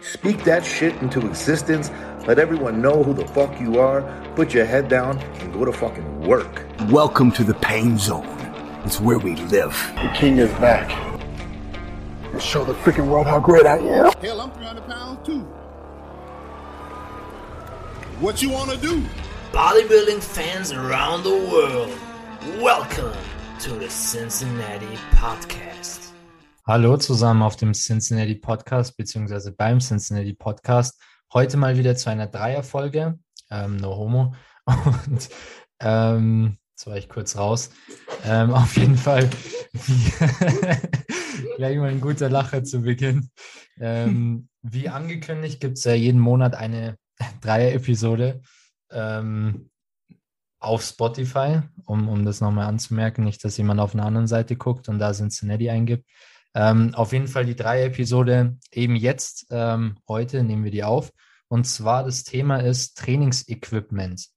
Speak that shit into existence. Let everyone know who the fuck you are. Put your head down and go to fucking work. Welcome to the pain zone. It's where we live. The king is back. And show the freaking world how great I am. Hell, I'm 300 pounds too. What you want to do? bodybuilding fans around the world, welcome to the Cincinnati Podcast. Hallo zusammen auf dem Cincinnati Podcast, beziehungsweise beim Cincinnati Podcast. Heute mal wieder zu einer Dreierfolge, ähm, no homo. Und ähm, jetzt war ich kurz raus. Ähm, auf jeden Fall gleich mal ein guter Lacher zu Beginn. Ähm, wie angekündigt gibt es ja jeden Monat eine Dreier-Episode ähm, auf Spotify, um, um das nochmal anzumerken, nicht, dass jemand auf einer anderen Seite guckt und da Cincinnati eingibt. Ähm, auf jeden Fall die drei Episode eben jetzt, ähm, heute nehmen wir die auf. Und zwar das Thema ist Trainingsequipment.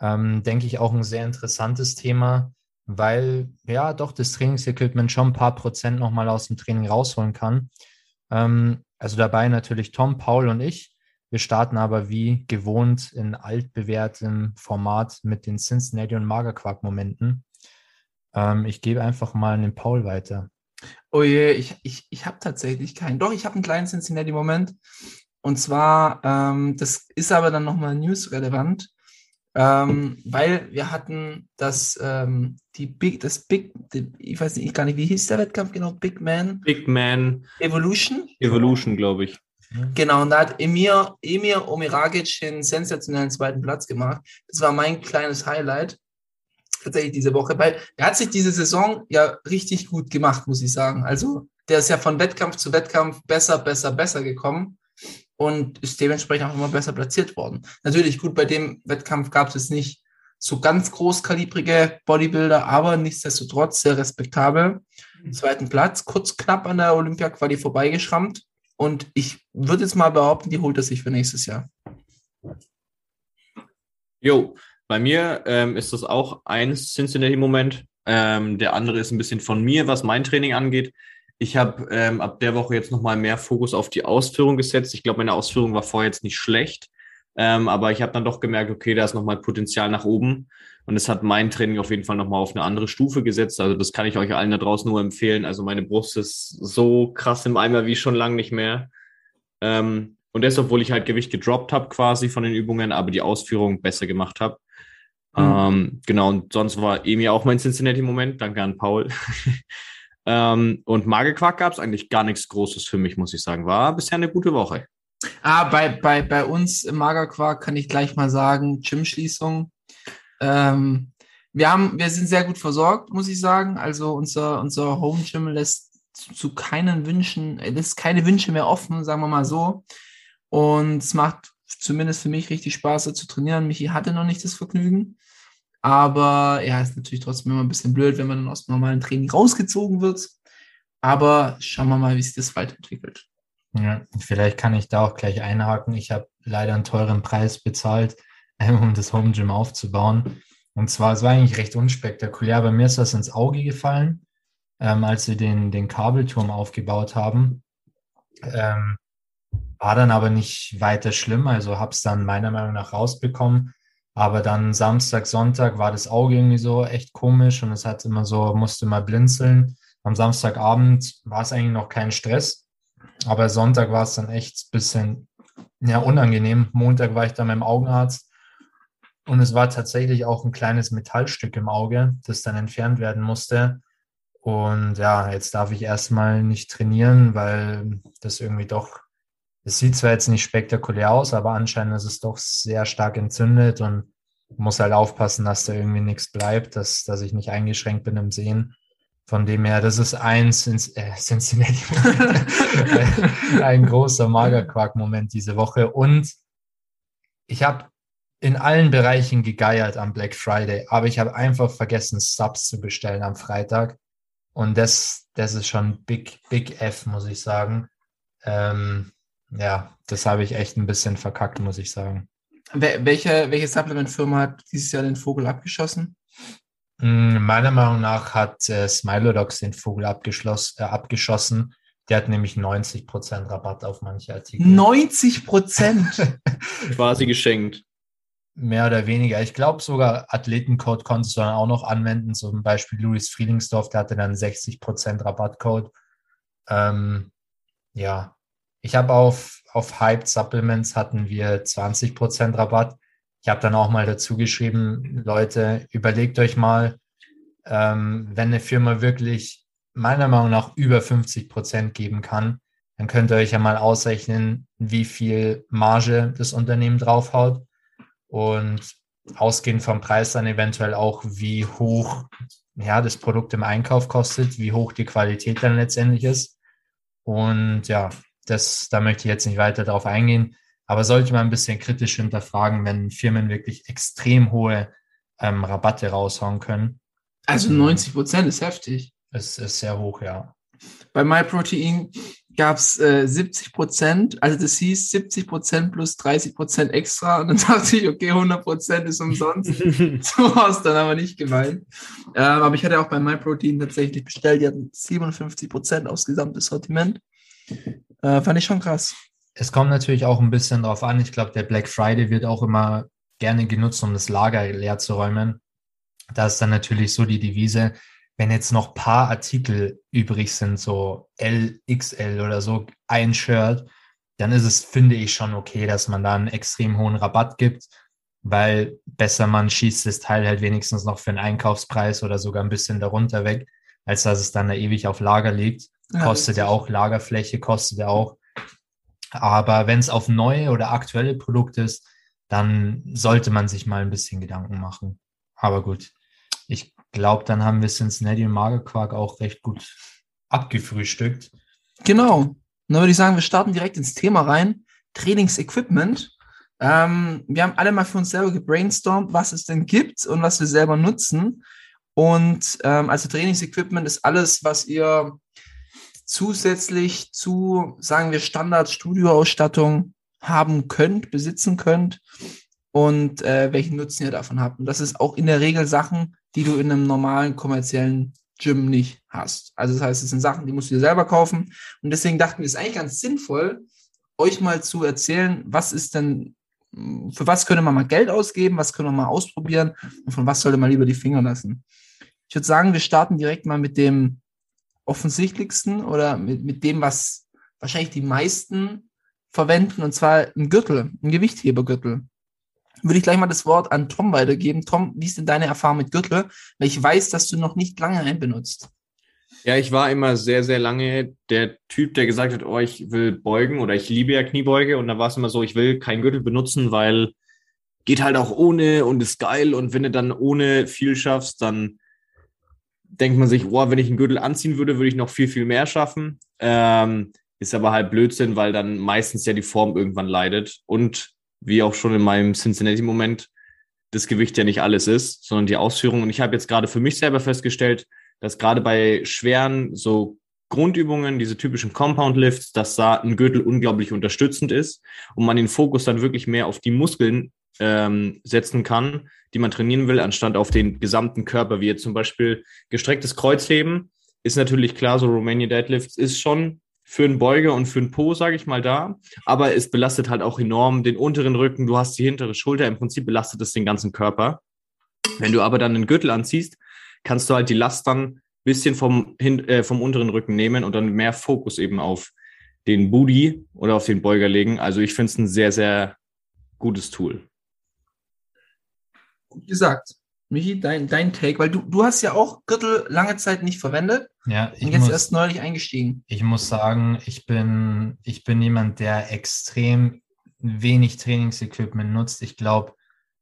Ähm, denke ich auch ein sehr interessantes Thema, weil ja doch das Trainingsequipment schon ein paar Prozent nochmal aus dem Training rausholen kann. Ähm, also dabei natürlich Tom, Paul und ich. Wir starten aber wie gewohnt in altbewährtem Format mit den Cincinnati und Magerquark-Momenten. Ähm, ich gebe einfach mal an den Paul weiter. Oh je, ich, ich, ich habe tatsächlich keinen. Doch, ich habe einen kleinen Cincinnati-Moment. Und zwar, ähm, das ist aber dann nochmal news-relevant, ähm, weil wir hatten das, ähm, die Big, das Big, die, ich weiß nicht, gar nicht, wie hieß der Wettkampf genau? Big Man? Big Man Evolution? Evolution, glaube ich. Genau, und da hat Emir, Emir Omiragic den sensationellen zweiten Platz gemacht. Das war mein kleines Highlight tatsächlich diese Woche, weil er hat sich diese Saison ja richtig gut gemacht, muss ich sagen. Also der ist ja von Wettkampf zu Wettkampf besser, besser, besser gekommen und ist dementsprechend auch immer besser platziert worden. Natürlich, gut, bei dem Wettkampf gab es nicht so ganz großkalibrige Bodybuilder, aber nichtsdestotrotz sehr respektabel. Zweiten Platz, kurz knapp an der Olympia-Quali vorbeigeschrammt. Und ich würde jetzt mal behaupten, die holt er sich für nächstes Jahr. Jo, bei mir ähm, ist das auch ein Cincinnati-Moment. Ähm, der andere ist ein bisschen von mir, was mein Training angeht. Ich habe ähm, ab der Woche jetzt nochmal mehr Fokus auf die Ausführung gesetzt. Ich glaube, meine Ausführung war vorher jetzt nicht schlecht. Ähm, aber ich habe dann doch gemerkt, okay, da ist nochmal Potenzial nach oben. Und es hat mein Training auf jeden Fall nochmal auf eine andere Stufe gesetzt. Also das kann ich euch allen da draußen nur empfehlen. Also meine Brust ist so krass im Eimer wie schon lange nicht mehr. Ähm, und das, obwohl ich halt Gewicht gedroppt habe quasi von den Übungen, aber die Ausführung besser gemacht habe. Mhm. Ähm, genau, und sonst war Emi auch mein Cincinnati-Moment. Danke an Paul. ähm, und Magequark gab es eigentlich gar nichts Großes für mich, muss ich sagen. War bisher eine gute Woche. Ah, bei, bei, bei uns im Magerquark kann ich gleich mal sagen, Gymschließung. Ähm, wir, haben, wir sind sehr gut versorgt, muss ich sagen. Also unser, unser Home Gym lässt zu, keinen Wünschen, lässt keine Wünsche mehr offen, sagen wir mal so. Und es macht zumindest für mich richtig Spaß, da zu trainieren. Michi hatte noch nicht das Vergnügen. Aber ja, ist natürlich trotzdem immer ein bisschen blöd, wenn man dann aus dem normalen Training rausgezogen wird. Aber schauen wir mal, wie sich das weiterentwickelt. Ja, vielleicht kann ich da auch gleich einhaken. Ich habe leider einen teuren Preis bezahlt, um das Home Gym aufzubauen. Und zwar, es war eigentlich recht unspektakulär. Bei mir ist das ins Auge gefallen, ähm, als wir den, den Kabelturm aufgebaut haben. Ähm, war dann aber nicht weiter schlimm, also habe es dann meiner Meinung nach rausbekommen. Aber dann Samstag, Sonntag war das Auge irgendwie so echt komisch und es hat immer so, musste mal blinzeln. Am Samstagabend war es eigentlich noch kein Stress, aber Sonntag war es dann echt ein bisschen ja, unangenehm. Montag war ich dann beim Augenarzt und es war tatsächlich auch ein kleines Metallstück im Auge, das dann entfernt werden musste. Und ja, jetzt darf ich erstmal nicht trainieren, weil das irgendwie doch, es sieht zwar jetzt nicht spektakulär aus, aber anscheinend ist es doch sehr stark entzündet und muss halt aufpassen, dass da irgendwie nichts bleibt, dass, dass ich nicht eingeschränkt bin im Sehen. Von dem her, das ist ein äh, Cincinnati ein großer Magerquark-Moment diese Woche. Und ich habe in allen Bereichen gegeiert am Black Friday, aber ich habe einfach vergessen, Subs zu bestellen am Freitag. Und das, das ist schon Big, Big F, muss ich sagen. Ähm, ja, das habe ich echt ein bisschen verkackt, muss ich sagen. Welche, welche Supplement-Firma hat dieses Jahr den Vogel abgeschossen? Meiner Meinung nach hat äh, Smilodox den Vogel äh, abgeschossen. Der hat nämlich 90% Rabatt auf manche Artikel. 90 Prozent. Quasi geschenkt. Mehr oder weniger. Ich glaube sogar Athletencode konntest du dann auch noch anwenden. Zum Beispiel Louis Friedlingsdorf, der hatte dann 60% Rabattcode. Ähm, ja, ich habe auf, auf Hyped Supplements hatten wir 20% Rabatt. Ich habe dann auch mal dazu geschrieben, Leute, überlegt euch mal, ähm, wenn eine Firma wirklich meiner Meinung nach über 50% geben kann, dann könnt ihr euch ja mal ausrechnen, wie viel Marge das Unternehmen draufhaut und ausgehend vom Preis dann eventuell auch, wie hoch ja, das Produkt im Einkauf kostet, wie hoch die Qualität dann letztendlich ist. Und ja, das, da möchte ich jetzt nicht weiter darauf eingehen, aber sollte man ein bisschen kritisch hinterfragen, wenn Firmen wirklich extrem hohe ähm, Rabatte raushauen können. Also 90 Prozent ist heftig. Es ist sehr hoch, ja. Bei MyProtein gab es äh, 70 Prozent, also das hieß 70 Prozent plus 30 Prozent extra. Und dann dachte ich, okay, 100 Prozent ist umsonst. so war es dann aber nicht gemeint. Ähm, aber ich hatte auch bei MyProtein tatsächlich bestellt, die hatten 57 Prozent aufs gesamte Sortiment. Äh, fand ich schon krass. Es kommt natürlich auch ein bisschen drauf an. Ich glaube, der Black Friday wird auch immer gerne genutzt, um das Lager leer zu räumen. Da ist dann natürlich so die Devise, wenn jetzt noch paar Artikel übrig sind, so LXL oder so, ein Shirt, dann ist es, finde ich, schon okay, dass man da einen extrem hohen Rabatt gibt, weil besser man schießt das Teil halt wenigstens noch für einen Einkaufspreis oder sogar ein bisschen darunter weg, als dass es dann da ewig auf Lager liegt. Kostet ja auch Lagerfläche, kostet ja auch. Aber wenn es auf neue oder aktuelle Produkte ist, dann sollte man sich mal ein bisschen Gedanken machen. Aber gut, ich glaube, dann haben wir Cincinnati und Magerquark auch recht gut abgefrühstückt. Genau. Und dann würde ich sagen, wir starten direkt ins Thema rein. Trainingsequipment. Ähm, wir haben alle mal für uns selber gebrainstormt, was es denn gibt und was wir selber nutzen. Und ähm, also Trainingsequipment ist alles, was ihr zusätzlich zu, sagen wir, Standard-Studioausstattung haben könnt, besitzen könnt und äh, welchen Nutzen ihr davon habt. Und das ist auch in der Regel Sachen, die du in einem normalen kommerziellen Gym nicht hast. Also das heißt, es sind Sachen, die musst du dir selber kaufen. Und deswegen dachten wir, es ist eigentlich ganz sinnvoll, euch mal zu erzählen, was ist denn, für was könnte man mal Geld ausgeben, was können wir mal ausprobieren und von was sollte man lieber die Finger lassen. Ich würde sagen, wir starten direkt mal mit dem offensichtlichsten oder mit, mit dem, was wahrscheinlich die meisten verwenden, und zwar ein Gürtel, ein Gewichthebergürtel. Würde ich gleich mal das Wort an Tom weitergeben. Tom, wie ist denn deine Erfahrung mit Gürtel? Weil ich weiß, dass du noch nicht lange einen benutzt. Ja, ich war immer sehr, sehr lange der Typ, der gesagt hat, oh, ich will beugen oder ich liebe ja Kniebeuge. Und da war es immer so, ich will keinen Gürtel benutzen, weil geht halt auch ohne und ist geil. Und wenn du dann ohne viel schaffst, dann denkt man sich, oh, wenn ich einen Gürtel anziehen würde, würde ich noch viel, viel mehr schaffen. Ähm, ist aber halt Blödsinn, weil dann meistens ja die Form irgendwann leidet. Und wie auch schon in meinem Cincinnati-Moment, das Gewicht ja nicht alles ist, sondern die Ausführung. Und ich habe jetzt gerade für mich selber festgestellt, dass gerade bei schweren so Grundübungen, diese typischen Compound Lifts, dass da ein Gürtel unglaublich unterstützend ist und man den Fokus dann wirklich mehr auf die Muskeln ähm, setzen kann, die man trainieren will, anstatt auf den gesamten Körper, wie jetzt zum Beispiel gestrecktes Kreuzheben, ist natürlich klar, so Romanian Deadlifts ist schon für einen Beuger und für einen Po, sage ich mal, da. Aber es belastet halt auch enorm den unteren Rücken. Du hast die hintere Schulter. Im Prinzip belastet es den ganzen Körper. Wenn du aber dann einen Gürtel anziehst, kannst du halt die Last dann ein bisschen vom, äh, vom unteren Rücken nehmen und dann mehr Fokus eben auf den Booty oder auf den Beuger legen. Also ich finde es ein sehr, sehr gutes Tool. Gut gesagt. Michi, dein, dein Take, weil du, du hast ja auch Gürtel lange Zeit nicht verwendet Ja, ich und jetzt muss, erst neulich eingestiegen. ich muss sagen, ich bin, ich bin jemand, der extrem wenig Trainingsequipment nutzt. Ich glaube,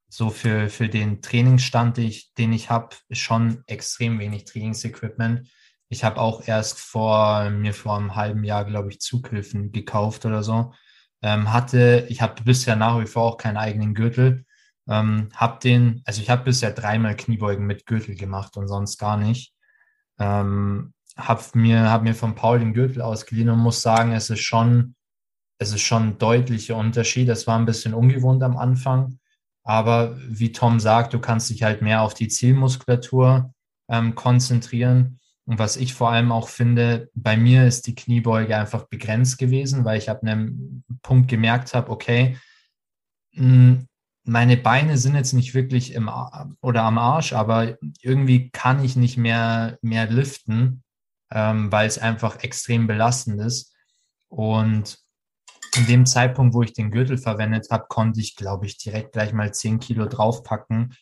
so für, für den Trainingsstand, den ich, den ich habe, ist schon extrem wenig Trainingsequipment. Ich habe auch erst vor mir vor einem halben Jahr, glaube ich, Zughilfen gekauft oder so. Ähm, hatte, ich habe bisher nach wie vor auch keinen eigenen Gürtel. Ähm, hab den, also ich habe bisher dreimal Kniebeugen mit Gürtel gemacht und sonst gar nicht. Ähm, hab mir, hab mir von Paul den Gürtel ausgeliehen und muss sagen, es ist schon, es ist schon ein deutlicher Unterschied. Es war ein bisschen ungewohnt am Anfang, aber wie Tom sagt, du kannst dich halt mehr auf die Zielmuskulatur ähm, konzentrieren. Und was ich vor allem auch finde, bei mir ist die Kniebeuge einfach begrenzt gewesen, weil ich ab einem Punkt gemerkt habe, okay, mh, meine Beine sind jetzt nicht wirklich im oder am Arsch, aber irgendwie kann ich nicht mehr, mehr liften, ähm, weil es einfach extrem belastend ist. Und in dem Zeitpunkt, wo ich den Gürtel verwendet habe, konnte ich, glaube ich, direkt gleich mal 10 Kilo draufpacken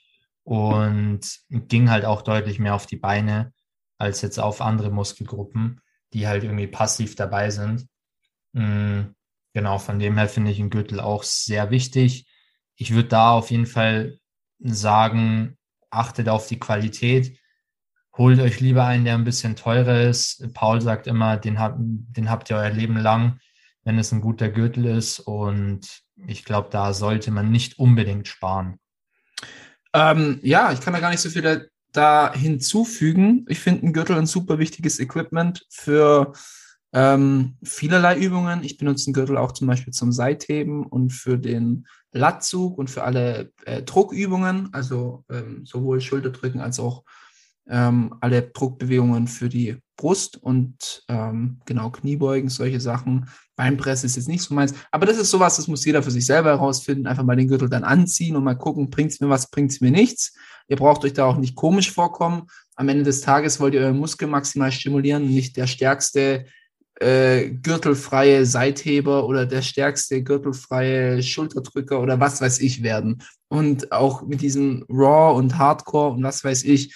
und ging halt auch deutlich mehr auf die Beine als jetzt auf andere Muskelgruppen, die halt irgendwie passiv dabei sind. Mhm. Genau, von dem her finde ich einen Gürtel auch sehr wichtig ich würde da auf jeden Fall sagen, achtet auf die Qualität. Holt euch lieber einen, der ein bisschen teurer ist. Paul sagt immer, den, hab, den habt ihr euer Leben lang, wenn es ein guter Gürtel ist. Und ich glaube, da sollte man nicht unbedingt sparen. Ähm, ja, ich kann da gar nicht so viel da, da hinzufügen. Ich finde ein Gürtel ein super wichtiges Equipment für ähm, vielerlei Übungen. Ich benutze den Gürtel auch zum Beispiel zum Seitheben und für den Latzug und für alle äh, Druckübungen, also ähm, sowohl Schulterdrücken als auch ähm, alle Druckbewegungen für die Brust und ähm, genau Kniebeugen, solche Sachen. Beinpresse ist jetzt nicht so meins, aber das ist sowas, das muss jeder für sich selber herausfinden. Einfach mal den Gürtel dann anziehen und mal gucken, bringt es mir was, bringt es mir nichts. Ihr braucht euch da auch nicht komisch vorkommen. Am Ende des Tages wollt ihr euren Muskel maximal stimulieren, nicht der stärkste äh, gürtelfreie Seithheber oder der stärkste gürtelfreie Schulterdrücker oder was weiß ich werden. Und auch mit diesem Raw und Hardcore und was weiß ich.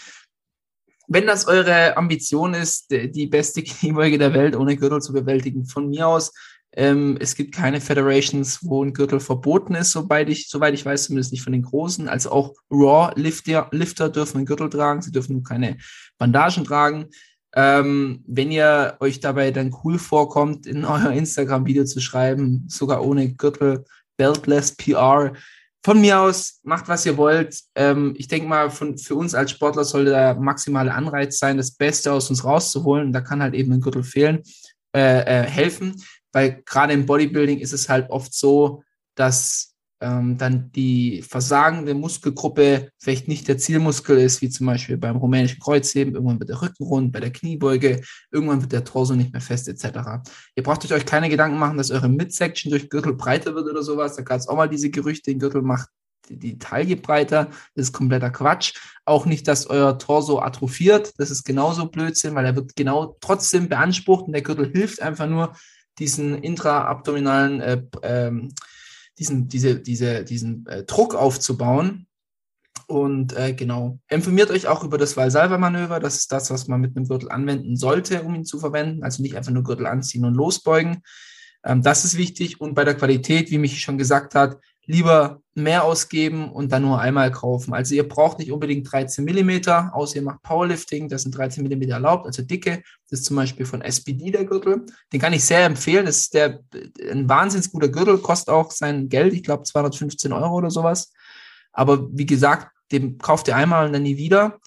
Wenn das eure Ambition ist, die beste Kniebeuge der Welt ohne Gürtel zu bewältigen, von mir aus, ähm, es gibt keine Federations, wo ein Gürtel verboten ist, soweit ich, soweit ich weiß, zumindest nicht von den Großen. Also auch Raw-Lifter Lifter dürfen einen Gürtel tragen, sie dürfen nur keine Bandagen tragen. Ähm, wenn ihr euch dabei dann cool vorkommt, in euer Instagram-Video zu schreiben, sogar ohne Gürtel, Beltless PR, von mir aus, macht was ihr wollt. Ähm, ich denke mal, von, für uns als Sportler sollte der maximale Anreiz sein, das Beste aus uns rauszuholen. Da kann halt eben ein Gürtel fehlen, äh, äh, helfen, weil gerade im Bodybuilding ist es halt oft so, dass ähm, dann die versagende Muskelgruppe vielleicht nicht der Zielmuskel ist, wie zum Beispiel beim rumänischen Kreuzheben, irgendwann wird der Rücken rund, bei der Kniebeuge, irgendwann wird der Torso nicht mehr fest, etc. Ihr braucht euch keine Gedanken machen, dass eure Midsection durch Gürtel breiter wird oder sowas. Da gab es auch mal diese Gerüchte, den Gürtel macht die, die Taille breiter. Das ist kompletter Quatsch. Auch nicht, dass euer Torso atrophiert. Das ist genauso Blödsinn, weil er wird genau trotzdem beansprucht und der Gürtel hilft einfach nur, diesen intraabdominalen äh, ähm, diesen, diese, diese, diesen äh, Druck aufzubauen. Und äh, genau, informiert euch auch über das Valsalva-Manöver. Das ist das, was man mit einem Gürtel anwenden sollte, um ihn zu verwenden. Also nicht einfach nur Gürtel anziehen und losbeugen. Ähm, das ist wichtig. Und bei der Qualität, wie Michi schon gesagt hat, lieber mehr ausgeben und dann nur einmal kaufen. Also ihr braucht nicht unbedingt 13 Millimeter, außer ihr macht Powerlifting, das sind 13 Millimeter erlaubt, also dicke. Das ist zum Beispiel von SPD der Gürtel. Den kann ich sehr empfehlen. Das ist der, ein wahnsinnig guter Gürtel, kostet auch sein Geld, ich glaube 215 Euro oder sowas. Aber wie gesagt, den kauft ihr einmal und dann nie wieder.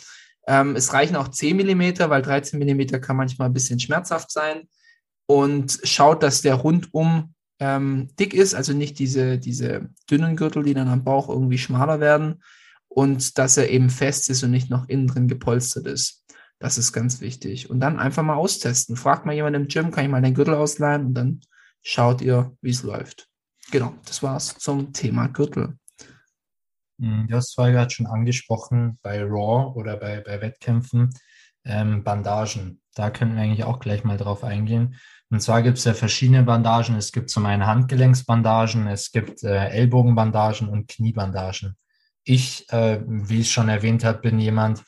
Ähm, es reichen auch 10 Millimeter, weil 13 Millimeter kann manchmal ein bisschen schmerzhaft sein. Und schaut, dass der rundum ähm, dick ist, also nicht diese, diese dünnen Gürtel, die dann am Bauch irgendwie schmaler werden und dass er eben fest ist und nicht noch innen drin gepolstert ist. Das ist ganz wichtig. Und dann einfach mal austesten. Fragt mal jemand im Gym, kann ich mal den Gürtel ausleihen und dann schaut ihr, wie es läuft. Genau, das war's zum Thema Gürtel. Hm, du hast vorher gerade schon angesprochen, bei Raw oder bei, bei Wettkämpfen, ähm, Bandagen. Da können wir eigentlich auch gleich mal drauf eingehen. Und zwar gibt es ja verschiedene Bandagen. Es gibt zum einen Handgelenksbandagen, es gibt äh, Ellbogenbandagen und Kniebandagen. Ich, äh, wie ich schon erwähnt habe, bin jemand,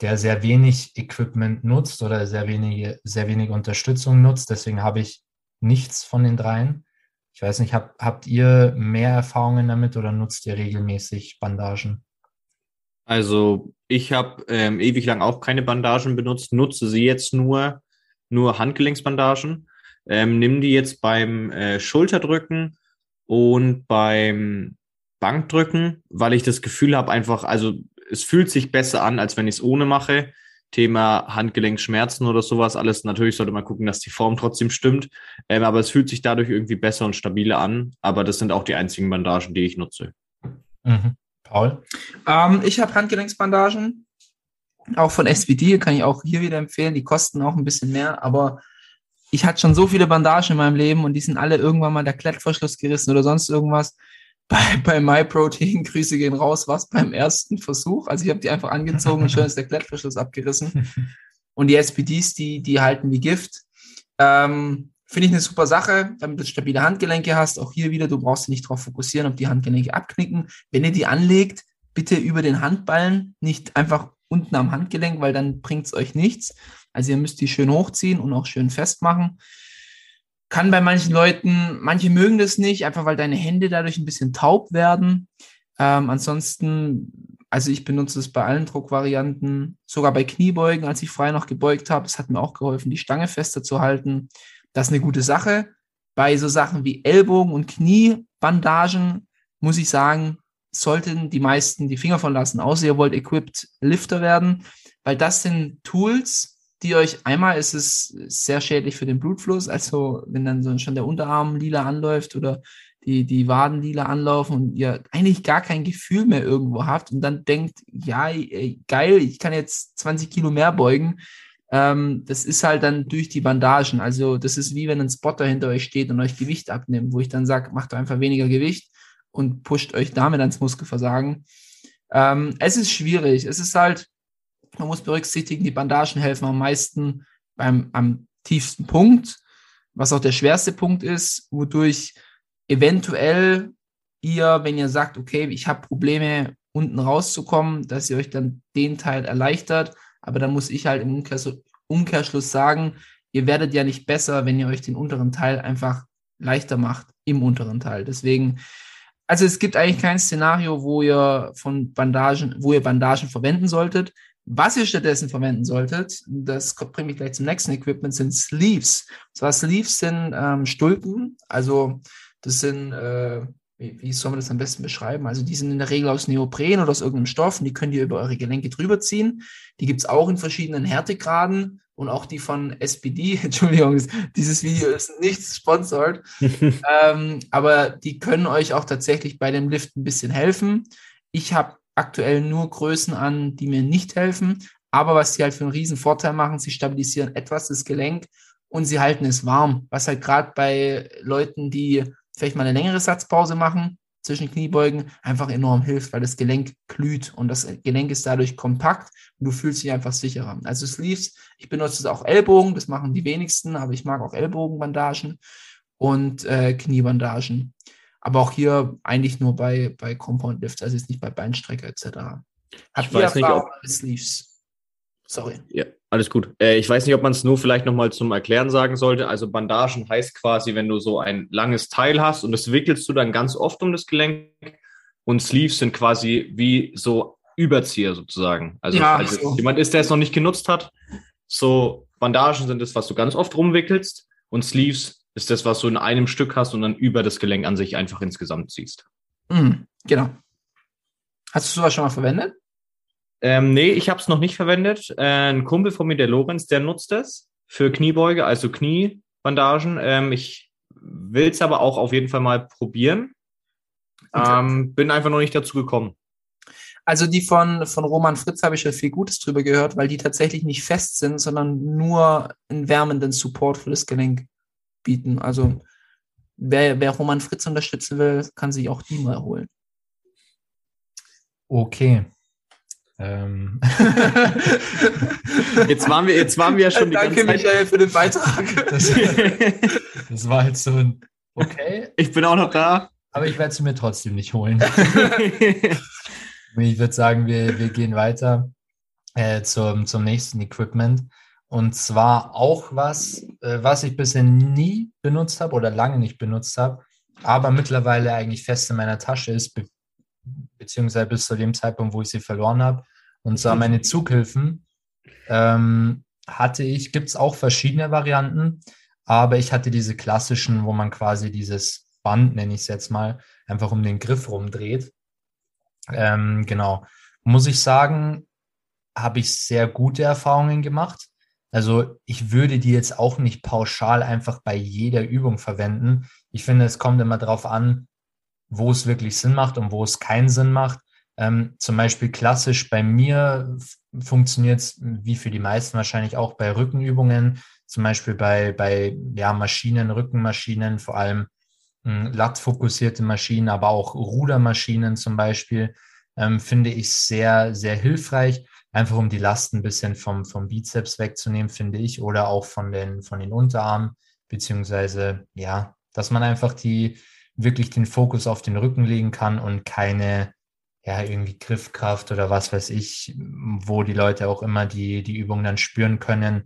der sehr wenig Equipment nutzt oder sehr wenige, sehr wenig Unterstützung nutzt. Deswegen habe ich nichts von den dreien. Ich weiß nicht, hab, habt ihr mehr Erfahrungen damit oder nutzt ihr regelmäßig Bandagen? Also ich habe ähm, ewig lang auch keine Bandagen benutzt, nutze sie jetzt nur, nur Handgelenksbandagen. Ähm, nimm die jetzt beim äh, Schulterdrücken und beim Bankdrücken, weil ich das Gefühl habe, einfach, also es fühlt sich besser an, als wenn ich es ohne mache. Thema Handgelenkschmerzen oder sowas, alles. Natürlich sollte man gucken, dass die Form trotzdem stimmt. Ähm, aber es fühlt sich dadurch irgendwie besser und stabiler an. Aber das sind auch die einzigen Bandagen, die ich nutze. Mhm. Paul? Ähm, ich habe Handgelenksbandagen. Auch von SBD kann ich auch hier wieder empfehlen. Die kosten auch ein bisschen mehr, aber ich hatte schon so viele Bandagen in meinem Leben und die sind alle irgendwann mal der Klettverschluss gerissen oder sonst irgendwas. Bei, bei MyProtein, Grüße gehen raus, was beim ersten Versuch. Also ich habe die einfach angezogen und schon ist der Klettverschluss abgerissen. Und die SPDs, die, die halten wie Gift. Ähm, Finde ich eine super Sache, damit du stabile Handgelenke hast. Auch hier wieder, du brauchst dich nicht darauf fokussieren, ob die Handgelenke abknicken. Wenn ihr die anlegt, bitte über den Handballen, nicht einfach unten am Handgelenk, weil dann bringt es euch nichts. Also ihr müsst die schön hochziehen und auch schön festmachen. Kann bei manchen Leuten, manche mögen das nicht, einfach weil deine Hände dadurch ein bisschen taub werden. Ähm, ansonsten, also ich benutze es bei allen Druckvarianten, sogar bei Kniebeugen, als ich frei noch gebeugt habe. Es hat mir auch geholfen, die Stange fester zu halten. Das ist eine gute Sache. Bei so Sachen wie Ellbogen- und Kniebandagen muss ich sagen, sollten die meisten die Finger von lassen, außer ihr wollt equipped Lifter werden, weil das sind Tools, die euch einmal ist es sehr schädlich für den Blutfluss, also wenn dann so schon der Unterarm lila anläuft oder die, die Waden lila anlaufen und ihr eigentlich gar kein Gefühl mehr irgendwo habt und dann denkt, ja, geil, ich kann jetzt 20 Kilo mehr beugen. Ähm, das ist halt dann durch die Bandagen. Also das ist wie wenn ein Spotter hinter euch steht und euch Gewicht abnimmt, wo ich dann sage, macht doch einfach weniger Gewicht und pusht euch damit ans Muskelversagen. Ähm, es ist schwierig. Es ist halt, man muss berücksichtigen, die Bandagen helfen am meisten beim am tiefsten Punkt, was auch der schwerste Punkt ist, wodurch eventuell ihr, wenn ihr sagt, okay, ich habe Probleme, unten rauszukommen, dass ihr euch dann den Teil erleichtert. Aber dann muss ich halt im Umkehrschluss, sagen, ihr werdet ja nicht besser, wenn ihr euch den unteren Teil einfach leichter macht im unteren Teil. Deswegen, also es gibt eigentlich kein Szenario, wo ihr von Bandagen, wo ihr Bandagen verwenden solltet. Was ihr stattdessen verwenden solltet, das bringt mich gleich zum nächsten Equipment, sind Sleeves. Und zwar Sleeves sind ähm, Stulpen, also das sind, äh, wie, wie, soll man das am besten beschreiben? Also die sind in der Regel aus Neopren oder aus irgendeinem Stoff und die könnt ihr über eure Gelenke drüber ziehen. Die gibt es auch in verschiedenen Härtegraden und auch die von SPD, Entschuldigung, dieses Video ist nicht sponsored, ähm, aber die können euch auch tatsächlich bei dem Lift ein bisschen helfen. Ich habe aktuell nur Größen an, die mir nicht helfen. Aber was sie halt für einen riesen Vorteil machen, sie stabilisieren etwas das Gelenk und sie halten es warm. Was halt gerade bei Leuten, die vielleicht mal eine längere Satzpause machen zwischen Kniebeugen, einfach enorm hilft, weil das Gelenk glüht und das Gelenk ist dadurch kompakt und du fühlst dich einfach sicherer. Also Sleeves, ich benutze es auch Ellbogen, das machen die wenigsten, aber ich mag auch Ellbogenbandagen und äh, Kniebandagen. Aber auch hier eigentlich nur bei, bei Compound Lift, also jetzt nicht bei Beinstrecker etc. Habt ich weiß nicht, ob, Sleeves? Sorry. Ja, alles gut. Äh, ich weiß nicht, ob man es nur vielleicht nochmal zum Erklären sagen sollte. Also Bandagen heißt quasi, wenn du so ein langes Teil hast und das wickelst du dann ganz oft um das Gelenk. Und Sleeves sind quasi wie so Überzieher sozusagen. Also Ja, falls so. jemand ist, der es noch nicht genutzt hat, so Bandagen sind das, was du ganz oft rumwickelst. Und Sleeves ist das, was du in einem Stück hast und dann über das Gelenk an sich einfach insgesamt ziehst. Mhm, genau. Hast du sowas schon mal verwendet? Ähm, nee, ich habe es noch nicht verwendet. Äh, ein Kumpel von mir, der Lorenz, der nutzt es für Kniebeuge, also Kniebandagen. Ähm, ich will es aber auch auf jeden Fall mal probieren. Ähm, bin einfach noch nicht dazu gekommen. Also die von, von Roman Fritz habe ich schon viel Gutes drüber gehört, weil die tatsächlich nicht fest sind, sondern nur einen wärmenden Support für das Gelenk bieten. Also wer, wer Roman Fritz unterstützen will, kann sich auch die mal holen. Okay. Ähm, Jetzt waren wir, jetzt waren wir ja schon die Danke, ganze Zeit. Michael, für den Beitrag. das, das war halt so ein Okay, ich bin auch noch da. aber ich werde sie mir trotzdem nicht holen. Ich würde sagen, wir, wir gehen weiter äh, zum, zum nächsten Equipment. Und zwar auch was, äh, was ich bisher nie benutzt habe oder lange nicht benutzt habe, aber mittlerweile eigentlich fest in meiner Tasche ist, be beziehungsweise bis zu dem Zeitpunkt, wo ich sie verloren habe. Und zwar meine Zughilfen ähm, hatte ich, gibt es auch verschiedene Varianten, aber ich hatte diese klassischen, wo man quasi dieses Band, nenne ich es jetzt mal, einfach um den Griff rumdreht. Ähm, genau. Muss ich sagen, habe ich sehr gute Erfahrungen gemacht. Also ich würde die jetzt auch nicht pauschal einfach bei jeder Übung verwenden. Ich finde, es kommt immer darauf an, wo es wirklich Sinn macht und wo es keinen Sinn macht. Ähm, zum Beispiel klassisch bei mir funktioniert es, wie für die meisten wahrscheinlich auch bei Rückenübungen, zum Beispiel bei, bei ja, Maschinen, Rückenmaschinen, vor allem hm, lattfokussierte Maschinen, aber auch Rudermaschinen zum Beispiel, ähm, finde ich sehr, sehr hilfreich, einfach um die Last ein bisschen vom, vom Bizeps wegzunehmen, finde ich, oder auch von den, von den Unterarmen, beziehungsweise, ja, dass man einfach die, wirklich den Fokus auf den Rücken legen kann und keine, ja, irgendwie Griffkraft oder was weiß ich, wo die Leute auch immer die, die Übung dann spüren können,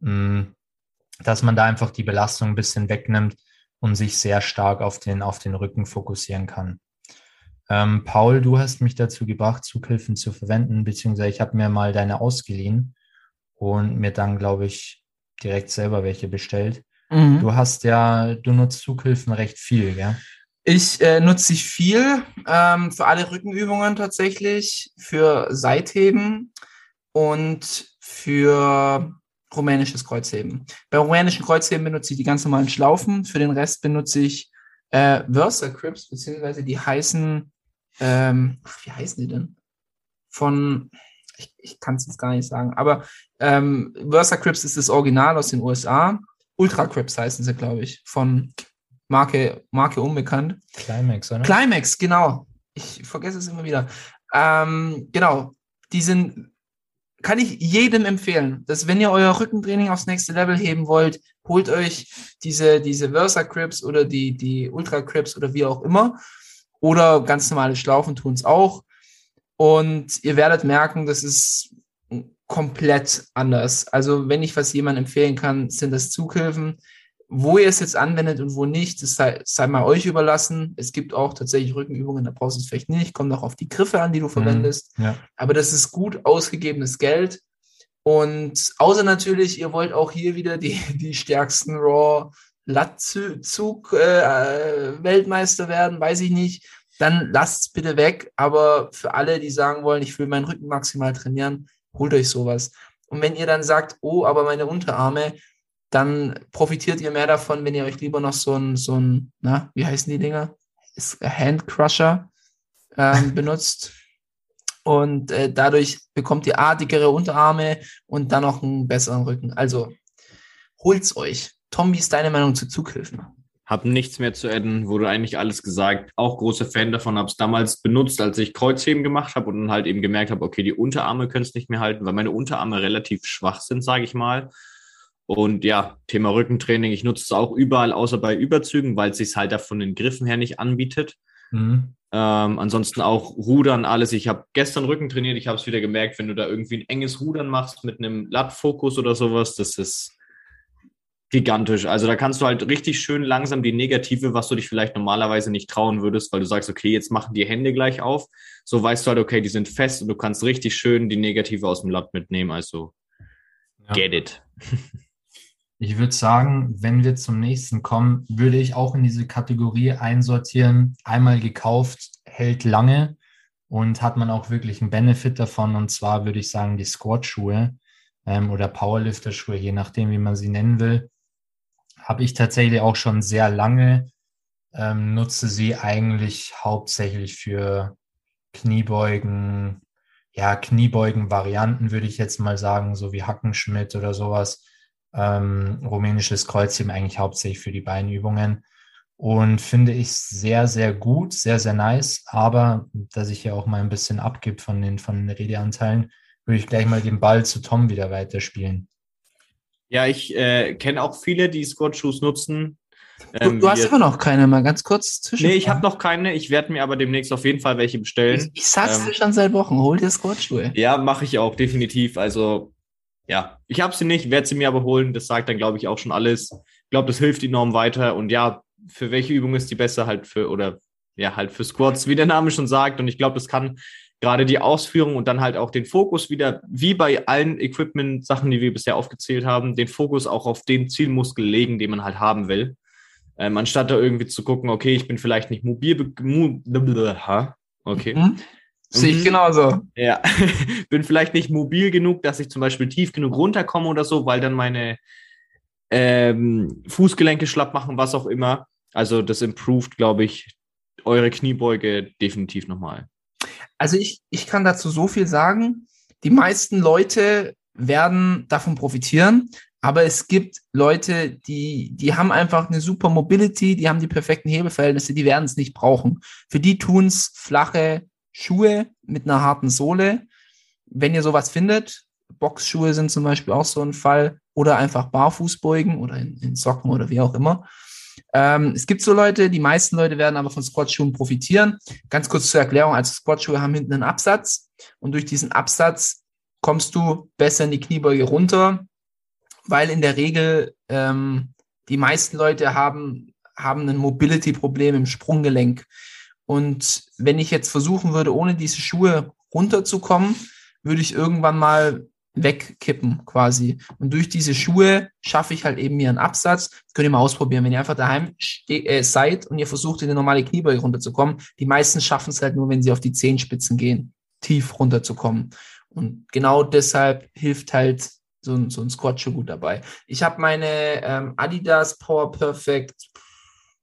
hm, dass man da einfach die Belastung ein bisschen wegnimmt und sich sehr stark auf den, auf den Rücken fokussieren kann. Ähm, Paul, du hast mich dazu gebracht, Zughilfen zu verwenden, beziehungsweise ich habe mir mal deine ausgeliehen und mir dann, glaube ich, direkt selber welche bestellt. Mhm. Du hast ja, du nutzt Zughilfen recht viel, gell? Ich äh, nutze sie viel ähm, für alle Rückenübungen tatsächlich, für Seitheben und für rumänisches Kreuzheben. Bei rumänischen Kreuzheben benutze ich die ganz normalen Schlaufen. Für den Rest benutze ich äh, Versa Crips, beziehungsweise die heißen ähm, ach, wie heißen die denn? Von, ich, ich kann es jetzt gar nicht sagen, aber ähm, Versa Crips ist das Original aus den USA. Ultra Crips heißen sie, glaube ich, von Marke, Marke unbekannt. Climax, oder? Climax, genau. Ich vergesse es immer wieder. Ähm, genau, die sind, kann ich jedem empfehlen, dass wenn ihr euer Rückentraining aufs nächste Level heben wollt, holt euch diese, diese Versa Crips oder die, die Ultra Crips oder wie auch immer oder ganz normale Schlaufen tun es auch. Und ihr werdet merken, das ist komplett anders. Also wenn ich was jemandem empfehlen kann, sind das Zughilfen. Wo ihr es jetzt anwendet und wo nicht, das sei, sei mal euch überlassen. Es gibt auch tatsächlich Rückenübungen, da brauchst du es vielleicht nicht. Kommt auch auf die Griffe an, die du mhm, verwendest. Ja. Aber das ist gut ausgegebenes Geld. Und außer natürlich, ihr wollt auch hier wieder die, die stärksten Raw Lattzug äh, Weltmeister werden, weiß ich nicht, dann lasst es bitte weg. Aber für alle, die sagen wollen, ich will meinen Rücken maximal trainieren, holt euch sowas. Und wenn ihr dann sagt, oh, aber meine Unterarme, dann profitiert ihr mehr davon, wenn ihr euch lieber noch so ein, so ein, na, wie heißen die Dinger? Hand Crusher ähm, benutzt. Und äh, dadurch bekommt ihr A, dickere Unterarme und dann noch einen besseren Rücken. Also holt's euch. Tom, wie ist deine Meinung zu Zughilfen? Hab nichts mehr zu adden, wurde eigentlich alles gesagt. Auch großer Fan davon, habe es damals benutzt, als ich Kreuzheben gemacht habe und dann halt eben gemerkt habe, okay, die Unterarme können es nicht mehr halten, weil meine Unterarme relativ schwach sind, sage ich mal. Und ja, Thema Rückentraining, ich nutze es auch überall, außer bei Überzügen, weil es sich halt da von den Griffen her nicht anbietet. Mhm. Ähm, ansonsten auch Rudern, alles. Ich habe gestern Rücken trainiert, ich habe es wieder gemerkt, wenn du da irgendwie ein enges Rudern machst mit einem Lattfokus oder sowas, das ist gigantisch. Also da kannst du halt richtig schön langsam die Negative, was du dich vielleicht normalerweise nicht trauen würdest, weil du sagst, okay, jetzt machen die Hände gleich auf. So weißt du halt, okay, die sind fest und du kannst richtig schön die Negative aus dem Latt mitnehmen. Also ja. get it. Ich würde sagen, wenn wir zum nächsten kommen, würde ich auch in diese Kategorie einsortieren. Einmal gekauft, hält lange und hat man auch wirklich einen Benefit davon. Und zwar würde ich sagen, die Squat-Schuhe ähm, oder Powerlifter-Schuhe, je nachdem, wie man sie nennen will habe ich tatsächlich auch schon sehr lange, ähm, nutze sie eigentlich hauptsächlich für Kniebeugen, ja, Kniebeugen-Varianten würde ich jetzt mal sagen, so wie Hackenschmidt oder sowas. Ähm, rumänisches Kreuzheben eigentlich hauptsächlich für die Beinübungen. Und finde ich sehr, sehr gut, sehr, sehr nice. Aber dass ich ja auch mal ein bisschen abgib von den, von den Redeanteilen, würde ich gleich mal den Ball zu Tom wieder weiterspielen. Ja, ich äh, kenne auch viele, die Squat-Shoes nutzen. Ähm, du, du hast aber noch keine, mal ganz kurz zwischen. Nee, ich habe noch keine. Ich werde mir aber demnächst auf jeden Fall welche bestellen. Ich, ich sag's ähm, dir schon seit Wochen, hol dir Squat-Schuhe. Ja, mache ich auch, definitiv. Also, ja, ich habe sie nicht, werde sie mir aber holen. Das sagt dann, glaube ich, auch schon alles. Ich glaube, das hilft enorm weiter. Und ja, für welche Übung ist die besser halt für, oder ja, halt für Squats, wie der Name schon sagt. Und ich glaube, das kann gerade die Ausführung und dann halt auch den Fokus wieder, wie bei allen Equipment-Sachen, die wir bisher aufgezählt haben, den Fokus auch auf den Zielmuskel legen, den man halt haben will. Ähm, anstatt da irgendwie zu gucken, okay, ich bin vielleicht nicht mobil, okay. Mhm. Sehe ich mhm. genauso. Ja, bin vielleicht nicht mobil genug, dass ich zum Beispiel tief genug runterkomme oder so, weil dann meine ähm, Fußgelenke schlapp machen, was auch immer. Also das improved, glaube ich, eure Kniebeuge definitiv nochmal. Also ich, ich kann dazu so viel sagen. Die meisten Leute werden davon profitieren, aber es gibt Leute, die, die haben einfach eine super Mobility, die haben die perfekten Hebelverhältnisse, die werden es nicht brauchen. Für die tun es flache Schuhe mit einer harten Sohle. Wenn ihr sowas findet, Boxschuhe sind zum Beispiel auch so ein Fall, oder einfach Barfußbeugen oder in, in Socken oder wie auch immer. Ähm, es gibt so Leute, die meisten Leute werden aber von Squatschuhen profitieren. Ganz kurz zur Erklärung, also Squatschuhe haben hinten einen Absatz und durch diesen Absatz kommst du besser in die Kniebeuge runter, weil in der Regel ähm, die meisten Leute haben, haben ein Mobility-Problem im Sprunggelenk. Und wenn ich jetzt versuchen würde, ohne diese Schuhe runterzukommen, würde ich irgendwann mal wegkippen quasi. Und durch diese Schuhe schaffe ich halt eben mir einen Absatz. Das könnt ihr mal ausprobieren. Wenn ihr einfach daheim äh, seid und ihr versucht, in eine normale Kniebeuge runterzukommen, die meisten schaffen es halt nur, wenn sie auf die Zehenspitzen gehen, tief runterzukommen. Und genau deshalb hilft halt so ein, so ein Squat-Schuh gut dabei. Ich habe meine ähm, Adidas Power Perfect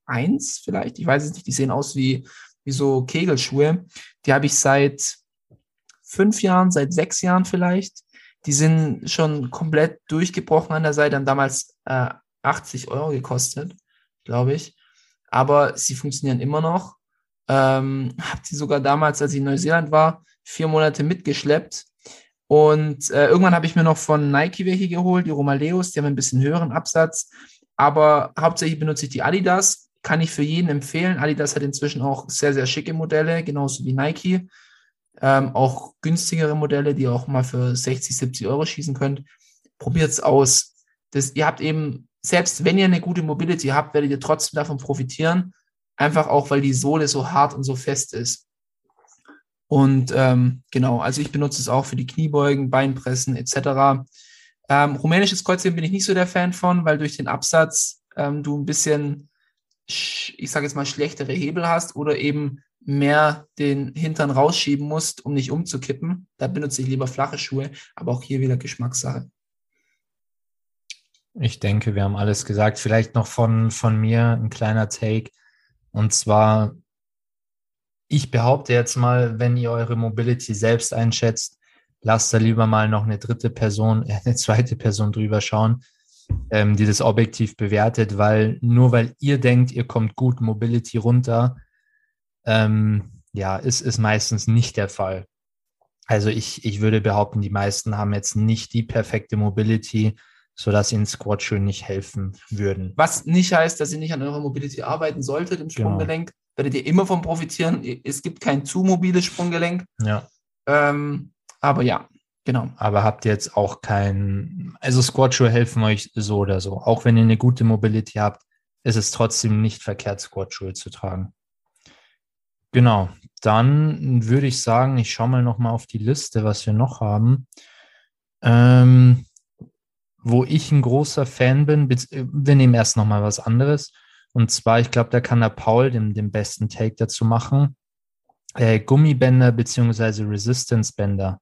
1 vielleicht, ich weiß es nicht, die sehen aus wie, wie so Kegelschuhe. Die habe ich seit fünf Jahren, seit sechs Jahren vielleicht. Die sind schon komplett durchgebrochen an der Seite, haben damals äh, 80 Euro gekostet, glaube ich. Aber sie funktionieren immer noch. Ähm, habe die sogar damals, als ich in Neuseeland war, vier Monate mitgeschleppt. Und äh, irgendwann habe ich mir noch von Nike welche geholt, die Romaleos, die haben ein bisschen höheren Absatz. Aber hauptsächlich benutze ich die Adidas. Kann ich für jeden empfehlen. Adidas hat inzwischen auch sehr, sehr schicke Modelle, genauso wie Nike. Ähm, auch günstigere Modelle, die ihr auch mal für 60, 70 Euro schießen könnt. Probiert es aus. Das, ihr habt eben, selbst wenn ihr eine gute Mobility habt, werdet ihr trotzdem davon profitieren. Einfach auch, weil die Sohle so hart und so fest ist. Und ähm, genau, also ich benutze es auch für die Kniebeugen, Beinpressen etc. Ähm, rumänisches Kreuzheben bin ich nicht so der Fan von, weil durch den Absatz ähm, du ein bisschen, ich sage jetzt mal, schlechtere Hebel hast oder eben mehr den Hintern rausschieben musst, um nicht umzukippen. Da benutze ich lieber flache Schuhe, aber auch hier wieder Geschmackssache. Ich denke, wir haben alles gesagt. Vielleicht noch von, von mir ein kleiner Take. Und zwar, ich behaupte jetzt mal, wenn ihr eure Mobility selbst einschätzt, lasst da lieber mal noch eine dritte Person, eine zweite Person drüber schauen, ähm, die das objektiv bewertet, weil nur weil ihr denkt, ihr kommt gut Mobility runter, ähm, ja, ist, ist meistens nicht der Fall. Also ich, ich würde behaupten, die meisten haben jetzt nicht die perfekte Mobility, sodass ihnen Squat-Schuhe nicht helfen würden. Was nicht heißt, dass ihr nicht an eurer Mobility arbeiten solltet im genau. Sprunggelenk. Genau. Werdet ihr immer von profitieren. Es gibt kein zu mobiles Sprunggelenk. Ja. Ähm, aber ja, genau. Aber habt ihr jetzt auch kein, also Squat-Schuhe helfen euch so oder so. Auch wenn ihr eine gute Mobility habt, ist es trotzdem nicht verkehrt, Squat-Schuhe zu tragen. Genau, dann würde ich sagen, ich schaue mal noch mal auf die Liste, was wir noch haben. Ähm, wo ich ein großer Fan bin, wir nehmen erst noch mal was anderes. Und zwar, ich glaube, da kann der Paul den, den besten Take dazu machen. Äh, Gummibänder beziehungsweise Resistance-Bänder.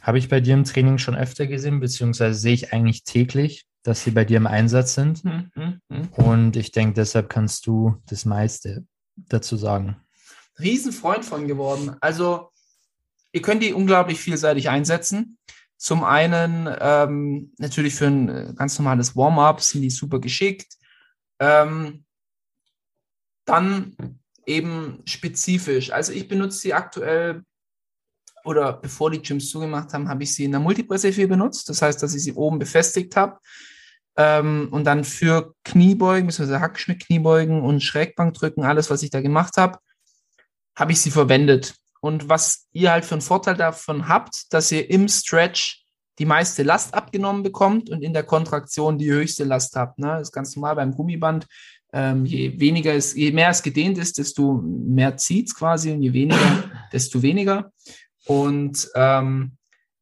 Habe ich bei dir im Training schon öfter gesehen, beziehungsweise sehe ich eigentlich täglich, dass sie bei dir im Einsatz sind. Mhm. Mhm. Und ich denke, deshalb kannst du das meiste dazu sagen? Riesenfreund von geworden. Also, ihr könnt die unglaublich vielseitig einsetzen. Zum einen ähm, natürlich für ein äh, ganz normales Warm-up sind die super geschickt. Ähm, dann eben spezifisch. Also ich benutze sie aktuell oder bevor die Gyms zugemacht haben, habe ich sie in der Multipresse 4 benutzt. Das heißt, dass ich sie oben befestigt habe ähm, und dann für Kniebeugen, beziehungsweise Hackschnitt-Kniebeugen und Schrägbankdrücken, alles, was ich da gemacht habe, habe ich sie verwendet. Und was ihr halt für einen Vorteil davon habt, dass ihr im Stretch die meiste Last abgenommen bekommt und in der Kontraktion die höchste Last habt. Ne? Das ist ganz normal beim Gummiband. Ähm, je weniger es, je mehr es gedehnt ist, desto mehr zieht es quasi und je weniger, desto weniger. Und ähm,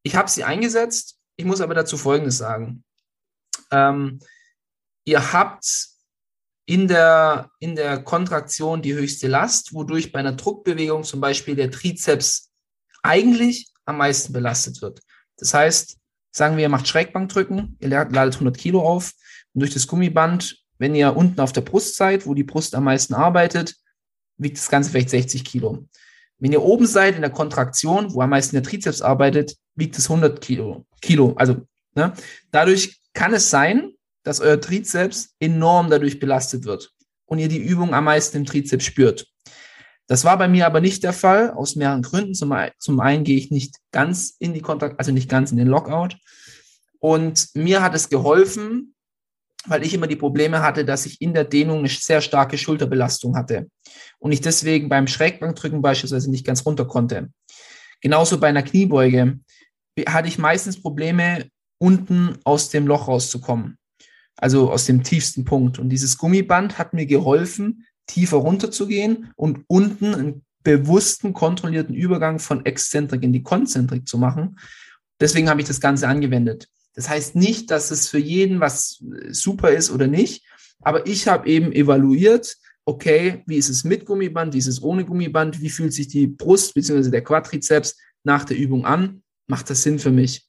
ich habe sie eingesetzt. Ich muss aber dazu Folgendes sagen. Ähm, ihr habt in der, in der Kontraktion die höchste Last, wodurch bei einer Druckbewegung zum Beispiel der Trizeps eigentlich am meisten belastet wird. Das heißt, sagen wir, ihr macht Schrägbankdrücken, ihr ladet 100 Kilo auf und durch das Gummiband, wenn ihr unten auf der Brust seid, wo die Brust am meisten arbeitet, wiegt das Ganze vielleicht 60 Kilo. Wenn ihr oben seid in der Kontraktion, wo am meisten der Trizeps arbeitet, wiegt es 100 Kilo. Kilo. Also ne? dadurch kann es sein, dass euer Trizeps enorm dadurch belastet wird und ihr die Übung am meisten im Trizeps spürt. Das war bei mir aber nicht der Fall, aus mehreren Gründen. Zum, zum einen gehe ich nicht ganz in die Kontakt, also nicht ganz in den Lockout. Und mir hat es geholfen, weil ich immer die Probleme hatte, dass ich in der Dehnung eine sehr starke Schulterbelastung hatte und ich deswegen beim Schrägbankdrücken beispielsweise nicht ganz runter konnte. Genauso bei einer Kniebeuge hatte ich meistens Probleme, unten aus dem Loch rauszukommen, also aus dem tiefsten Punkt. Und dieses Gummiband hat mir geholfen, tiefer runterzugehen und unten einen bewussten, kontrollierten Übergang von Exzentrik in die Konzentrik zu machen. Deswegen habe ich das Ganze angewendet. Das heißt nicht, dass es für jeden was super ist oder nicht, aber ich habe eben evaluiert, okay, wie ist es mit Gummiband, wie ist es ohne Gummiband, wie fühlt sich die Brust bzw. der Quadrizeps nach der Übung an, macht das Sinn für mich.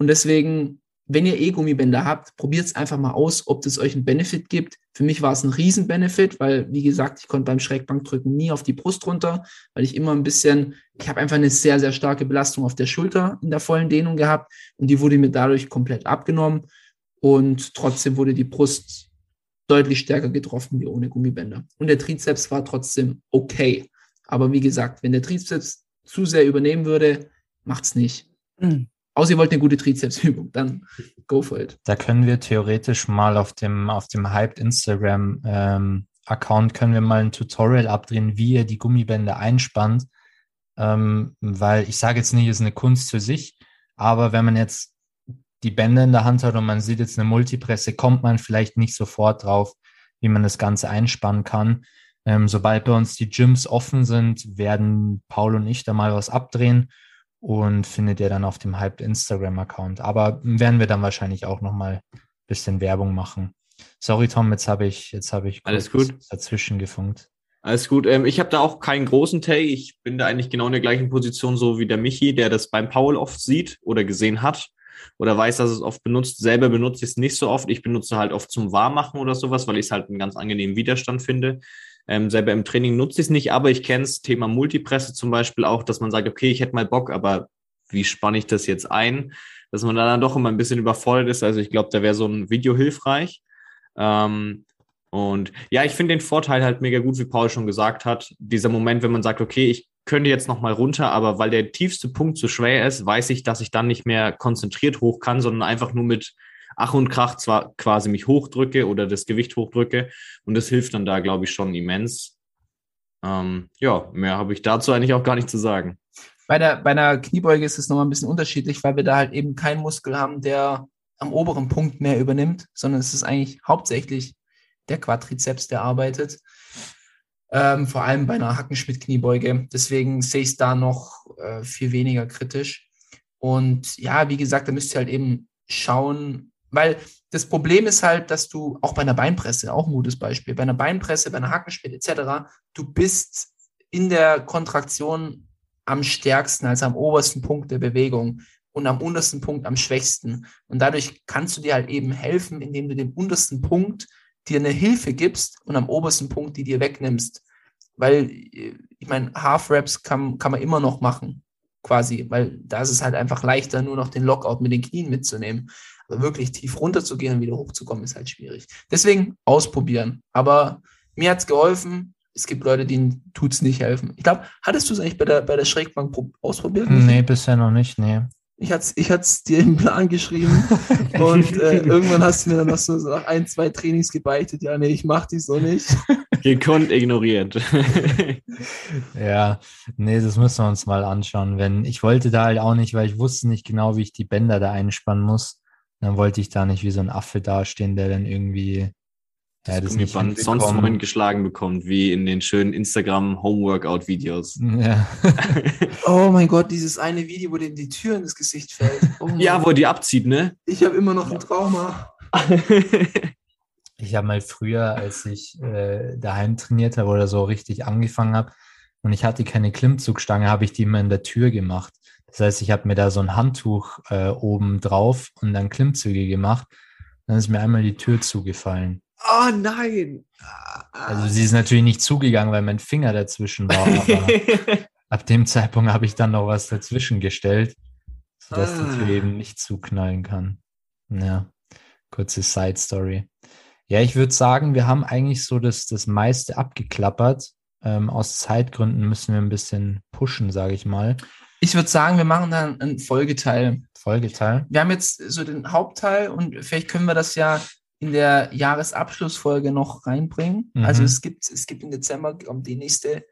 Und deswegen wenn ihr E-Gummibänder habt, probiert es einfach mal aus, ob das euch einen Benefit gibt. Für mich war es ein Riesen-Benefit, weil, wie gesagt, ich konnte beim Schrägbankdrücken nie auf die Brust runter, weil ich immer ein bisschen, ich habe einfach eine sehr, sehr starke Belastung auf der Schulter in der vollen Dehnung gehabt und die wurde mir dadurch komplett abgenommen und trotzdem wurde die Brust deutlich stärker getroffen wie ohne Gummibänder. Und der Trizeps war trotzdem okay. Aber wie gesagt, wenn der Trizeps zu sehr übernehmen würde, macht's nicht. Mhm. Außer ihr wollt eine gute Trizepsübung, dann go for it. Da können wir theoretisch mal auf dem, auf dem Hyped Instagram ähm, Account können wir mal ein Tutorial abdrehen, wie ihr die Gummibänder einspannt. Ähm, weil ich sage jetzt nicht, es ist eine Kunst für sich, aber wenn man jetzt die Bänder in der Hand hat und man sieht jetzt eine Multipresse, kommt man vielleicht nicht sofort drauf, wie man das Ganze einspannen kann. Ähm, sobald bei uns die Gyms offen sind, werden Paul und ich da mal was abdrehen und findet ihr dann auf dem Hyped Instagram-Account. Aber werden wir dann wahrscheinlich auch nochmal ein bisschen Werbung machen. Sorry, Tom, jetzt habe ich, jetzt habe ich Alles gut. dazwischen gefunkt. Alles gut. Ähm, ich habe da auch keinen großen Take. Ich bin da eigentlich genau in der gleichen Position, so wie der Michi, der das beim Paul oft sieht oder gesehen hat oder weiß, dass es oft benutzt. Selber benutze ich es nicht so oft. Ich benutze halt oft zum Warmmachen oder sowas, weil ich es halt einen ganz angenehmen Widerstand finde. Ähm, selber im Training nutze ich es nicht, aber ich kenne es, Thema Multipresse zum Beispiel auch, dass man sagt, okay, ich hätte mal Bock, aber wie spanne ich das jetzt ein? Dass man dann doch immer ein bisschen überfordert ist. Also ich glaube, da wäre so ein Video hilfreich. Ähm, und ja, ich finde den Vorteil halt mega gut, wie Paul schon gesagt hat. Dieser Moment, wenn man sagt, okay, ich könnte jetzt noch mal runter, aber weil der tiefste Punkt zu schwer ist, weiß ich, dass ich dann nicht mehr konzentriert hoch kann, sondern einfach nur mit Ach und Krach zwar quasi mich hochdrücke oder das Gewicht hochdrücke. Und das hilft dann da, glaube ich, schon immens. Ähm, ja, mehr habe ich dazu eigentlich auch gar nicht zu sagen. Bei der, bei einer Kniebeuge ist es nochmal ein bisschen unterschiedlich, weil wir da halt eben keinen Muskel haben, der am oberen Punkt mehr übernimmt, sondern es ist eigentlich hauptsächlich der Quadrizeps, der arbeitet. Ähm, vor allem bei einer Hackenschmidt-Kniebeuge. Deswegen sehe ich es da noch äh, viel weniger kritisch. Und ja, wie gesagt, da müsst ihr halt eben schauen, weil das Problem ist halt, dass du auch bei einer Beinpresse, auch ein gutes Beispiel, bei einer Beinpresse, bei einer Hackenschmiede etc., du bist in der Kontraktion am stärksten, also am obersten Punkt der Bewegung und am untersten Punkt am schwächsten. Und dadurch kannst du dir halt eben helfen, indem du dem untersten Punkt dir eine Hilfe gibst und am obersten Punkt die dir wegnimmst. Weil, ich meine, Half-Raps kann, kann man immer noch machen, quasi, weil da ist es halt einfach leichter, nur noch den Lockout mit den Knien mitzunehmen. Aber wirklich tief runterzugehen und wieder hochzukommen, ist halt schwierig. Deswegen ausprobieren. Aber mir hat es geholfen. Es gibt Leute, denen tut es nicht helfen. Ich glaube, hattest du es eigentlich bei der, bei der Schrägbank ausprobiert? Nee, bisher noch nicht, nee. Ich hatte ich es dir im Plan geschrieben und äh, irgendwann hast du mir dann noch so nach ein, zwei Trainings gebeitet. Ja, nee, ich mach die so nicht. Gekonnt ignoriert. ja, nee, das müssen wir uns mal anschauen. Wenn ich wollte da halt auch nicht, weil ich wusste nicht genau, wie ich die Bänder da einspannen muss. Dann wollte ich da nicht wie so ein Affe dastehen, der dann irgendwie das, ja, das nicht sonst wohin geschlagen bekommt, wie in den schönen Instagram Homeworkout-Videos. Ja. oh mein Gott, dieses eine Video, wo dem die Tür ins Gesicht fällt. Oh ja, wo er die abzieht, ne? Ich habe immer noch ein Trauma. ich habe mal früher, als ich äh, daheim trainiert habe oder so richtig angefangen habe und ich hatte keine Klimmzugstange, habe ich die immer in der Tür gemacht. Das heißt, ich habe mir da so ein Handtuch äh, oben drauf und dann Klimmzüge gemacht. Dann ist mir einmal die Tür zugefallen. Oh nein! Also sie ist natürlich nicht zugegangen, weil mein Finger dazwischen war. Aber ab dem Zeitpunkt habe ich dann noch was dazwischen gestellt, sodass Ah. die Tür eben nicht zuknallen kann. Ja, kurze Side Story. Ja, ich würde sagen, wir haben eigentlich so das, das meiste abgeklappert. Ähm, aus Zeitgründen müssen wir ein bisschen pushen, sage ich mal. Ich würde sagen, wir machen dann einen Folgeteil. Folgeteil. Wir haben jetzt so den Hauptteil und vielleicht können wir das ja in der Jahresabschlussfolge noch reinbringen. Mhm. Also es gibt, es gibt im Dezember kommt die nächste,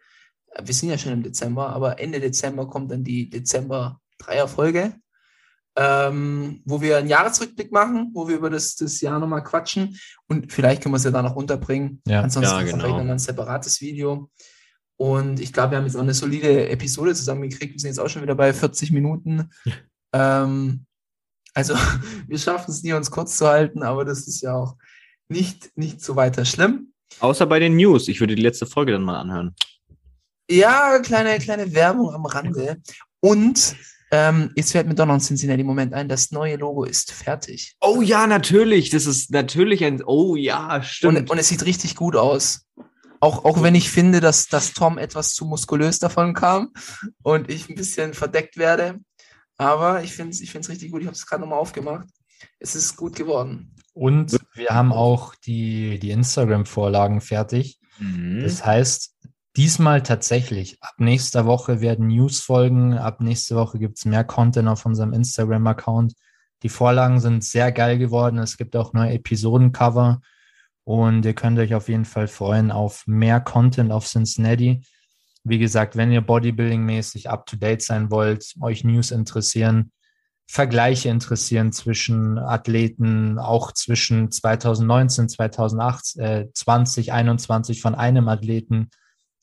äh, wir sind ja schon im Dezember, aber Ende Dezember kommt dann die Dezember Dreier-Folge, ähm, wo wir einen Jahresrückblick machen, wo wir über das, das Jahr nochmal quatschen und vielleicht können wir es ja da noch unterbringen. Ja. Ansonsten Ja, ist es genau. vielleicht nochmal ein separates Video. Und ich glaube, wir haben jetzt auch eine solide Episode zusammengekriegt. Wir sind jetzt auch schon wieder bei 40 Minuten. ähm, also wir schaffen es nie, uns kurz zu halten, aber das ist ja auch nicht, nicht so weiter schlimm. Außer bei den News. Ich würde die letzte Folge dann mal anhören. Ja, kleine, kleine Werbung am Rande. Und ähm, jetzt fällt mir doch noch ein Cincinnati-Moment ein. Das neue Logo ist fertig. Oh ja, natürlich. Das ist natürlich ein. Oh ja, stimmt. Und, und es sieht richtig gut aus. Auch, auch wenn ich finde, dass, dass Tom etwas zu muskulös davon kam und ich ein bisschen verdeckt werde. Aber ich finde es ich find's richtig gut. Ich habe es gerade nochmal aufgemacht. Es ist gut geworden. Und wir haben auch die, die Instagram-Vorlagen fertig. Mhm. Das heißt, diesmal tatsächlich, ab nächster Woche werden News folgen, ab nächste Woche gibt es mehr Content auf unserem Instagram-Account. Die Vorlagen sind sehr geil geworden. Es gibt auch neue Episodencover und ihr könnt euch auf jeden Fall freuen auf mehr Content auf Cincinnati. Wie gesagt, wenn ihr Bodybuilding-mäßig up-to-date sein wollt, euch News interessieren, Vergleiche interessieren zwischen Athleten, auch zwischen 2019, 2008, äh, 2021 von einem Athleten,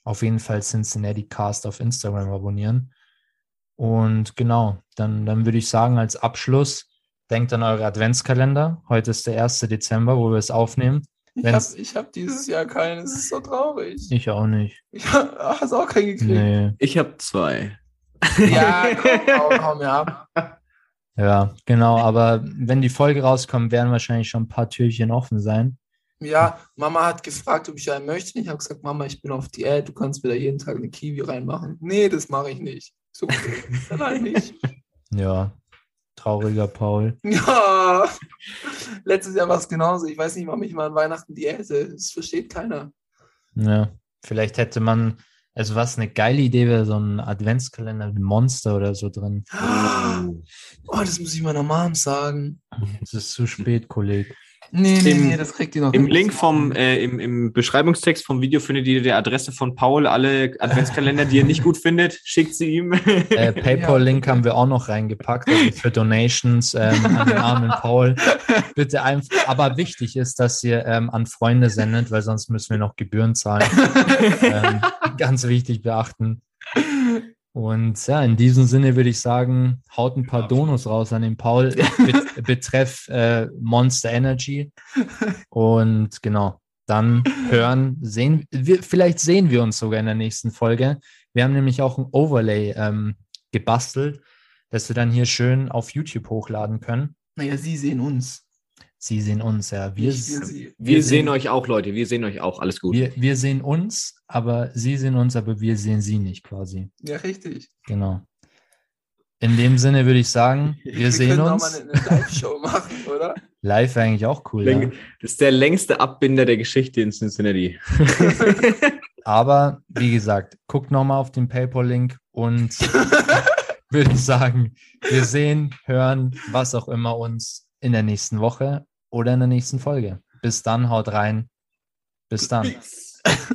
auf jeden Fall Cincinnati Cast auf Instagram abonnieren. Und genau, dann, dann würde ich sagen, als Abschluss, denkt an eure Adventskalender. Heute ist der 1. Dezember, wo wir es aufnehmen. Ich Wenn's- habe ich hab dieses Jahr keinen. Es ist so traurig. Ich auch nicht. Ich hab, ach, hast auch keinen gekriegt. Nee. Ich habe zwei. Ja, komm, komm, komm ab. Ja, genau. Aber wenn die Folge rauskommt, werden wahrscheinlich schon ein paar Türchen offen sein. Ja, Mama hat gefragt, ob ich einen möchte. Ich habe gesagt, Mama, ich bin auf Diät, du kannst mir da jeden Tag eine Kiwi reinmachen. Nee, das mache ich nicht. So, nein, nicht. Ja, trauriger Paul. Ja, letztes Jahr war es genauso. Ich weiß nicht, warum ich mal an Weihnachten Diäte. Das versteht keiner. Ja, vielleicht hätte man, also was eine geile Idee wäre, so ein Adventskalender mit Monster oder so drin. Oh, das muss ich meiner Mom sagen. Es ist zu spät, Kollege. Nee, nee, Im- nee, das kriegt die noch Im. Link vom, äh, im, im Beschreibungstext vom Video findet ihr die Adresse von Paul. Alle Adventskalender, die ihr nicht gut findet, schickt sie ihm. Äh, PayPal-Link haben wir auch noch reingepackt, also für Donations ähm, an den armen Paul. Bitte einfach, aber wichtig ist, dass ihr ähm, an Freunde sendet, weil sonst müssen wir noch Gebühren zahlen. ähm, ganz wichtig beachten. Und ja, in diesem Sinne würde ich sagen, haut ein paar Donos raus an den Paul, bet betreff äh, Monster Energy. Und genau, dann hören, sehen wir, vielleicht sehen wir uns sogar in der nächsten Folge. Wir haben nämlich auch ein Overlay ähm, gebastelt, dass wir dann hier schön auf YouTube hochladen können. Naja, sie sehen uns. Sie sehen uns, ja. Wir, wir. Wir sehen euch auch, Leute. Wir sehen euch auch. Alles gut. wir, wir sehen uns, aber Sie sehen uns, aber wir sehen Sie nicht quasi. Ja, richtig. Genau. In dem Sinne würde ich sagen, wir, sehen können auch uns. mal eine, eine Live-Show machen, oder? Live wäre eigentlich auch cool. Ja. Das ist der längste Abbinder der Geschichte in Cincinnati. Aber wie gesagt, guckt nochmal auf den PayPal-Link und würde ich sagen, wir sehen, hören, was auch immer uns in der nächsten Woche oder in der nächsten Folge. Bis dann, haut rein. Bis dann.